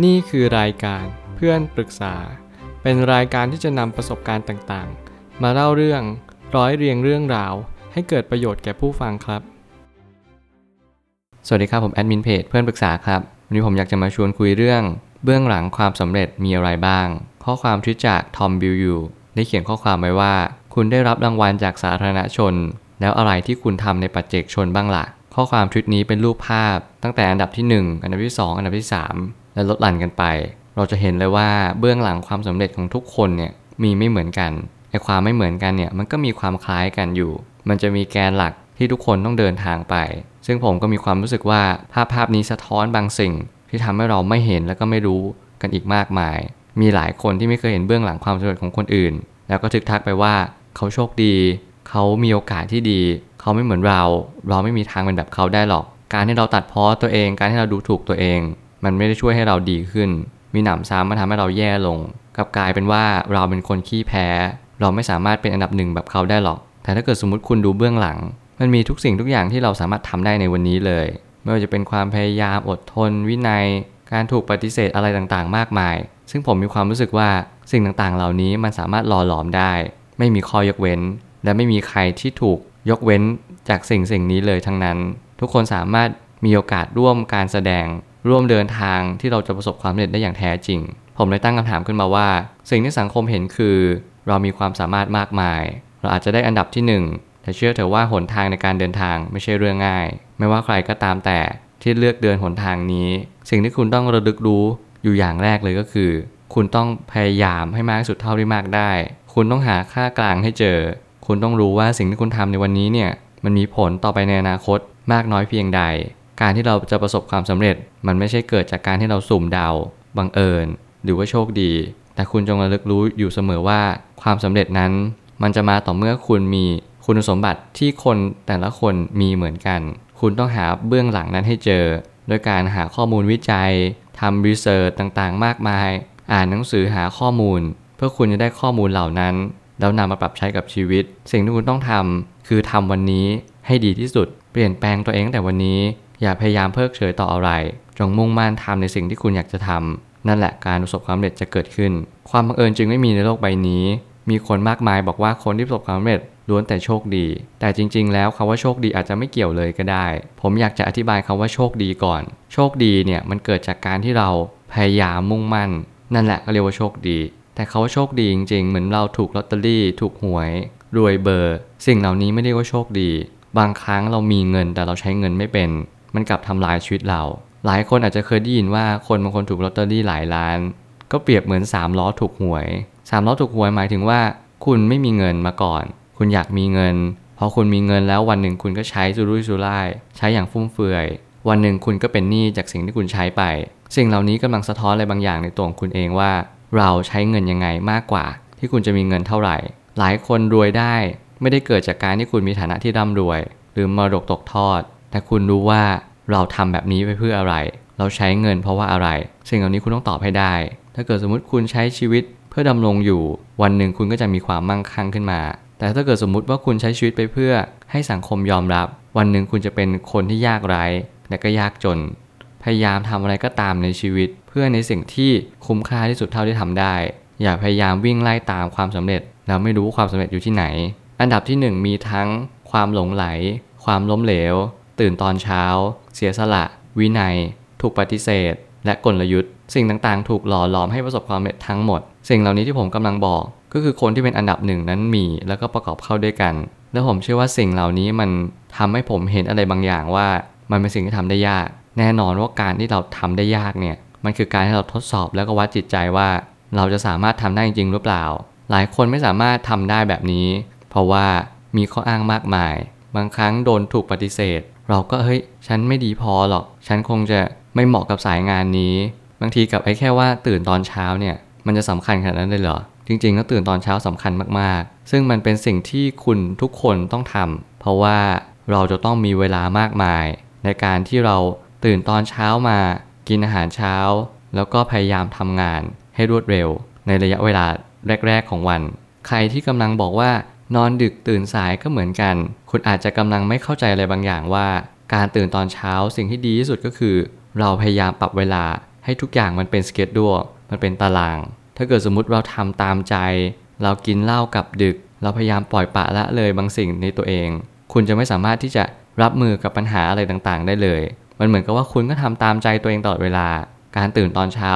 นี่คือรายการเพื่อนปรึกษา เป็นรายการที่จะนำประสบการณ์ต่างๆ มาเล่าเรื่องร้อยเรียงเรื่องราว ให้เกิดประโยชน์แก่ผู้ฟังครับ สวัสดีครับผมแอดมินเพจเพื่อนปรึกษาครับ วันนี้ผมอยากจะมาชวนคุยเรื่อง เบื้องหลังความสำเร็จมีอะไรบ้าง ข้อความที่จากทอมบิลยูได้เขียนข้อความไว้ว่า คุณได้รับรางวัลจากสาธารณชน แล้วอะไรที่คุณทำในปัจเจกชนบ้างล่ะ ข้อความทวิตนี้เป็นรูปภาพ ตั้งแต่อันดับที่ 1 อันดับที่ 2 อันดับที่ 3 และลดหลั่นกันไป เราจะเห็นเลยว่าเบื้องหลังความสำเร็จของทุกคนเนี่ยมีไม่เหมือนกันไอความไม่เหมือนกันเนี่ยมันก็มีความคล้ายกันอยู่ มันจะมีแกนหลักที่ทุกคนต้องเดินทางไป ซึ่งผมก็มีความรู้สึกว่าภาพภาพนี้สะท้อนบางสิ่ง ที่ทำให้เราไม่เห็นแล้วก็ไม่รู้กันอีกมากมาย มีหลายคนที่ไม่เคยเห็นเบื้องหลังความสำเร็จของคนอื่น แล้วก็ทึกทักไปว่าเขาโชคดี เขามีโอกาสที่ดี เขาไม่เหมือนเรา เราไม่มีทางเป็นแบบเขาได้หรอก การที่เราตัดพ้อตัวเอง การที่เราดูถูกตัวเอง มันไม่ได้ช่วยให้เราดีขึ้น มีหนำซ้ำมาทำให้เราแย่ลงกลับกลายเป็นว่าเราเป็นคนขี้แพ้ เราไม่สามารถเป็นอันดับหนึ่งแบบเขาได้หรอก แต่ถ้าเกิดสมมติคุณดูเบื้องหลัง มันมีทุกสิ่งทุกอย่างที่เราสามารถทำได้ในวันนี้เลย ไม่ว่าจะเป็นความพยายามอดทน วินัย การถูกปฏิเสธอะไรต่างๆ มากมาย ซึ่งผมมีความรู้สึกว่าสิ่งต่างๆ เหล่านี้มันสามารถหล่อหลอมได้ ไม่มีข้อยกเว้น และไม่มีใครที่ถูกยกเว้นจากสิ่งสิ่งนี้เลยทั้งนั้น ทุกคนสามารถมีโอกาสร่วมการแสดง ร่วมเดินทางที่เราจะประสบความสำเร็จได้อย่างแท้จริง ผมเลยตั้งคำถามขึ้นมาว่า สิ่งที่สังคมเห็นคือ เรามีความสามารถมากมาย เราอาจจะได้อันดับที่ 1 แต่เชื่อเถอะว่าหนทางในการเดินทางไม่ใช่เรื่องง่าย ไม่ว่าใครก็ตามแต่ที่เลือกเดินหนทางนี้ สิ่งที่คุณต้องระลึกรู้อยู่อย่างแรกเลยก็คือ คุณต้องพยายามให้มากที่สุดเท่าที่มากได้ คุณต้องหาค่ากลางให้เจอ คุณต้องรู้ว่าสิ่งที่คุณทำในวันนี้เนี่ยมันมีผลต่อไปในอนาคตมากน้อยเพียงใด การที่เราจะประสบความสำเร็จ มันไม่ใช่เกิดจากการที่เราสุ่มเดาบังเอิญ หรือว่าโชคดี แต่คุณจงระลึกรู้อยู่เสมอว่าความสำเร็จนั้น มันจะมาต่อเมื่อคุณมีคุณสมบัติที่คนแต่ละคนมีเหมือนกัน คุณต้องหาเบื้องหลังนั้นให้เจอ โดยการหาข้อมูลวิจัยทำรีเสิร์ชต่างๆ มากมาย อ่านหนังสือหาข้อมูล เพื่อคุณจะได้ข้อมูลเหล่านั้น แล้วนำมาปรับใช้กับชีวิต สิ่งที่คุณต้องทำคือทำวันนี้ให้ดีที่สุด เปลี่ยนแปลงตัวเองตั้งแต่วันนี้ อย่าพยายามเพิกเฉยต่ออะไร จงมุ่งมั่นทำในสิ่งที่คุณอยากจะทำนั่นแหละการประสบความสำเร็จจะเกิดขึ้น ความบังเอิญจึงไม่มีในโลกใบนี้ มีคนมากมายบอกว่าคนที่ประสบความสำเร็จล้วนแต่โชคดี แต่จริง ๆ แล้วคาว่าโชคดีอาจจะไม่เกี่ยวเลยก็ได้ ผมอยากจะอธิบายคาว่าโชคดีก่อน โชคดีเนี่ยมันเกิดจากการที่เราพยายามมุ่งมั่น นั่นแหละก็เรียกว่าโชคดี แต่เขาว่าโชคดีจริง ๆ เหมือนเราถูกลอตเตอรี่ ถูกหวย รวยเบอร์ สิ่งเหล่านี้ไม่ได้ว่าโชคดี บางครั้งเรามีเงินแต่เราใช้เงินไม่เป็น มันกลับทำลายชีวิตเรา หลายคนอาจจะเคยได้ยินว่าคนบางคนถูกลอตเตอรี่หลายล้าน ก็เปรียบเหมือน3ล้อถูกหวย 3ล้อถูกหวยหมายถึงว่า คุณไม่มีเงินมาก่อน คุณอยากมีเงินพอคุณมีเงินแล้ววันหนึ่งคุณก็ใช้สุรุ่ยสุร่ายใช้อย่างฟุ่มเฟือย วันหนึ่งคุณก็เป็นหนี้จากสิ่งที่คุณใช้ไป สิ่งเหล่านี้กำลังสะท้อนอะไรบางอย่างในตัวของคุณเองว่า เราใช้เงินยังไงมากกว่า ที่คุณจะมีเงินเท่าไหร่ หลายคนรวยได้ ไม่ได้เกิดจากการที่คุณมีฐานะที่ร่ำรวย หรือมรดกตกทอด แต่คุณรู้ว่าเราทำแบบนี้ไปเพื่ออะไร เราใช้เงินเพราะว่าอะไร สิ่งเหล่านี้คุณต้องตอบให้ได้ ถ้าเกิดสมมติคุณใช้ชีวิตเพื่อดำรงอยู่ วันหนึ่งคุณก็จะมีความมั่งคั่งขึ้นมา แต่ถ้าเกิดสมมุติว่าคุณใช้ชีวิตไปเพื่อให้สังคมยอมรับ วันหนึ่งคุณจะเป็นคนที่ยากไร้และก็ยากจน พยายามทำอะไรก็ตามในชีวิต เพื่อในสิ่งที่คุ้มค่าที่สุดเท่าที่ทำได้ อย่าพยายามวิ่งไล่ตามความสำเร็จแล้วไม่รู้ความสำเร็จอยู่ที่ไหน อันดับที่ 1 มีทั้งความหลงไหล ความล้มเหลว ตื่นตอนเช้า เสียสละ วินัย ถูกปฏิเสธ และกลยุทธ์ สิ่งต่างๆ ถูกหล่อหลอมให้ประสบความสำเร็จทั้งหมด สิ่งเหล่านี้ที่ผมกำลังบอก ก็คือคนที่เป็นอันดับหนึ่งนั้นมีแล้วก็ประกอบเข้าด้วยกัน แล้วผมเชื่อว่าสิ่งเหล่านี้มันทำให้ผมเห็นอะไรบางอย่างว่า มันเป็นสิ่งที่ทำได้ยาก แน่นอนว่าการที่เราทำได้ยากเนี่ยมันคือการที่เราทดสอบแล้วก็วัดจิตใจว่า เราจะสามารถทำได้จริงหรือเปล่า หลายคนไม่สามารถทำได้แบบนี้ เพราะว่ามีข้ออ้างมากมาย บางครั้งโดนถูกปฏิเสธ เราก็เฮ้ยฉันไม่ดีพอหรอก ฉันคงจะไม่เหมาะกับสายงานนี้ บางทีกับไอ้แค่ว่าตื่นตอนเช้าเนี่ยมันจะสำคัญขนาดนั้นเลยเหรอ จริงๆแล้วตื่นตอนเช้าสำคัญมากๆ ซึ่งมันเป็นสิ่งที่คุณทุกคนต้องทำเพราะว่าเราจะต้องมีเวลามากมาย ในการที่เราตื่นตอนเช้ามา กินอาหารเช้า แล้วก็พยายามทำงานให้รวดเร็ว ในระยะเวลาแรก ๆ ของวัน ใครที่กำลังบอกว่า นอนดึกตื่นสายก็เหมือนกัน คุณอาจจะกำลังไม่เข้าใจอะไรบางอย่างว่า การตื่นตอนเช้าสิ่งที่ดีที่สุดก็คือ เราพยายามปรับเวลาให้ทุกอย่างมันเป็นสเก็ตดัวมันเป็นตาราง ถ้าเกิดสมมุติเราทำตามใจ เรากินเหล้ากับดึก เราพยายามปล่อยปะละเลยบางสิ่งในตัวเอง คุณจะไม่สามารถที่จะรับมือกับปัญหาอะไรต่างๆ ได้เลย มันเหมือนกับว่าคุณก็ทำตามใจตัวเองตลอดเวลา การตื่นตอนเช้า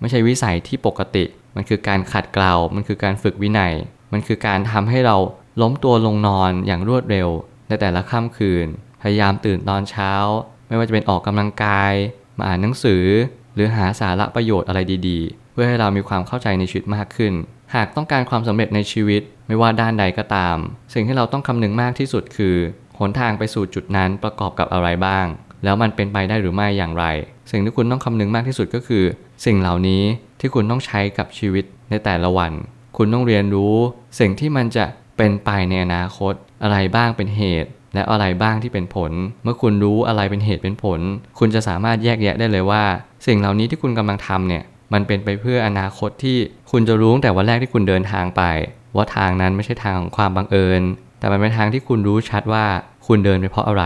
ไม่ใช่วิสัยที่ปกติ มันคือการขัดเกลา มันคือการฝึกวินัย มันคือการทำให้เราล้มตัวลงนอนอย่างรวดเร็ว ในแต่ละค่ำคืน พยายามตื่นตอนเช้า ไม่ว่าจะเป็นออกกำลังกาย มาอ่านหนังสือ หรือหาสาระประโยชน์อะไรดีๆ เพื่อให้เรามีความเข้าใจในชีวิตมากขึ้น หากต้องการความสำเร็จในชีวิต ไม่ว่าด้านใดก็ตาม สิ่งที่เราต้องคำนึงมากที่สุดคือหนทางไปสู่จุดนั้นประกอบกับอะไรบ้าง แล้วมันเป็นไปได้หรือไม่อย่างไร สิ่งที่คุณต้องคำนึงมากที่สุดก็คือ สิ่งเหล่านี้ที่คุณต้องใช้กับชีวิตในแต่ละวัน คุณต้องเรียนรู้ สิ่งที่มันจะเป็นไปในอนาคต อะไรบ้างเป็นเหตุ และอะไรบ้างที่เป็นผล เมื่อคุณรู้อะไรเป็นเหตุเป็นผล คุณจะสามารถแยกแยะได้เลยว่า สิ่งเหล่านี้ที่คุณกำลังทำเนี่ยมันเป็นไปเพื่ออนาคตที่คุณจะรู้ตั้งแต่วันแรกที่คุณเดินทางไป ว่าทางนั้นไม่ใช่ทางของความบังเอิญ แต่มันเป็นทางที่คุณรู้ชัดว่าคุณเดินไปเพราะอะไร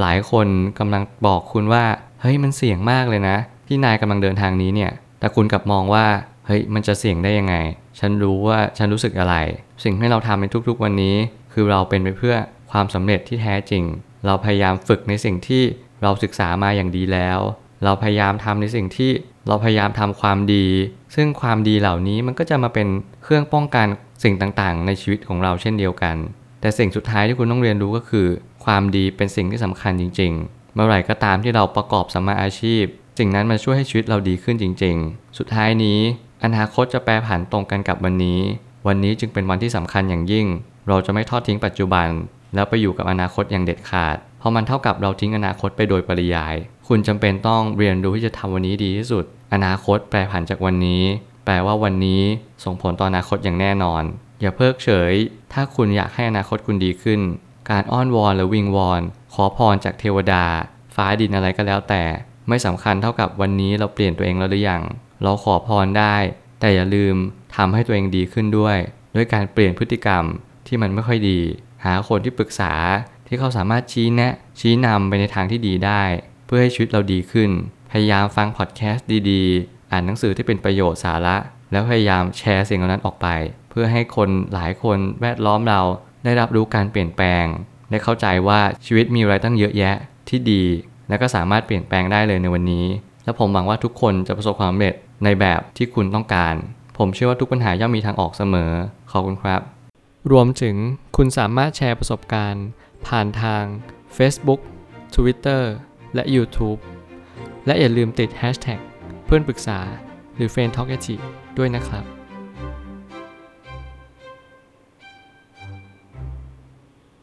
หลายคนกำลังบอกคุณว่าเฮ้ยมันเสี่ยงมากเลยนะ ที่นายกำลังเดินทางนี้เนี่ยแต่คุณกลับมองว่าเฮ้ยมันจะเสี่ยงได้ยังไง ฉันรู้ว่าฉันรู้สึกอะไร สิ่งที่เราทำในทุกๆวันนี้ คือเราเป็นไปเพื่อความสำเร็จที่แท้จริง เราพยายามฝึกในสิ่งที่เราศึกษามาอย่างดีแล้ว เราพยายามทำในสิ่งที่เราพยายามทำความดี ซึ่งความดีเหล่านี้มันก็จะมาเป็นเครื่องป้องกันสิ่งต่างๆ ในชีวิตของเราเช่นเดียวกัน แต่สิ่งสุดท้ายที่คุณต้องเรียนรู้ก็คือ ความดีเป็นสิ่งที่สำคัญจริง ๆ เมื่อไหร่ก็ตามที่เราประกอบสัมมาอาชีพ สิ่งนั้นมันช่วยให้ชีวิตเราดีขึ้นจริง ๆ สุดท้ายนี้ อนาคตจะแปรผันตรงกันกับวันนี้ วันนี้จึงเป็นวันที่สำคัญอย่างยิ่ง เราจะไม่ทอดทิ้งปัจจุบัน แล้วไปอยู่กับอนาคตอย่างเด็ดขาด เพราะมันเท่ากับเราทิ้งอนาคตไปโดยปริยาย คุณจำเป็นต้องเรียนรู้ที่จะทำวันนี้ดีที่สุด อนาคตแปรผันจากวันนี้ แปลว่าวันนี้ส่งผลต่ออนาคตอย่างแน่นอน อย่าเพิกเฉย ถ้าคุณอยากให้อนาคตคุณดีขึ้น การอ้อนวอนหรือวิงวอน ขอพรจากเทวดา ฟ้าดินอะไรก็แล้วแต่ ไม่สำคัญเท่ากับวันนี้เราเปลี่ยนตัวเองแล้วหรือยัง เราขอพรได้ แต่อย่าลืมทำให้ตัวเองดีขึ้นด้วย ด้วยการเปลี่ยนพฤติกรรมที่มันไม่ค่อยดี หาคนที่ปรึกษาที่เขาสามารถชี้แนะ ชี้นำไปในทางที่ดีได้ เพื่อให้ชีวิตเราดีขึ้น พยายามฟังพอดแคสต์ดีๆ อ่านหนังสือที่เป็นประโยชน์สาระ แล้วพยายามแชร์สิ่งเหล่านั้นออกไป เพื่อให้คนหลายคนแวดล้อมเราได้รับรู้การเปลี่ยนแปลงได้เข้าใจว่าชีวิตมีอะไรตั้งเยอะแยะที่ดี และก็สามารถเปลี่ยนแปลงได้เลยในวันนี้ และผมหวังว่าทุกคนจะประสบความสำเร็จ ในแบบที่คุณต้องการ ผมเชื่อว่าทุกปัญหาย่อมมีทางออกเสมอ ขอบคุณครับ รวมถึงคุณสามารถแชร์ประสบการณ์ ผ่านทาง Facebook Twitter และ YouTube และอย่าลืมติด Hashtag เพื่อนปรึกษาหรือ f r ร e n d t a l k a ด้วยนะครับ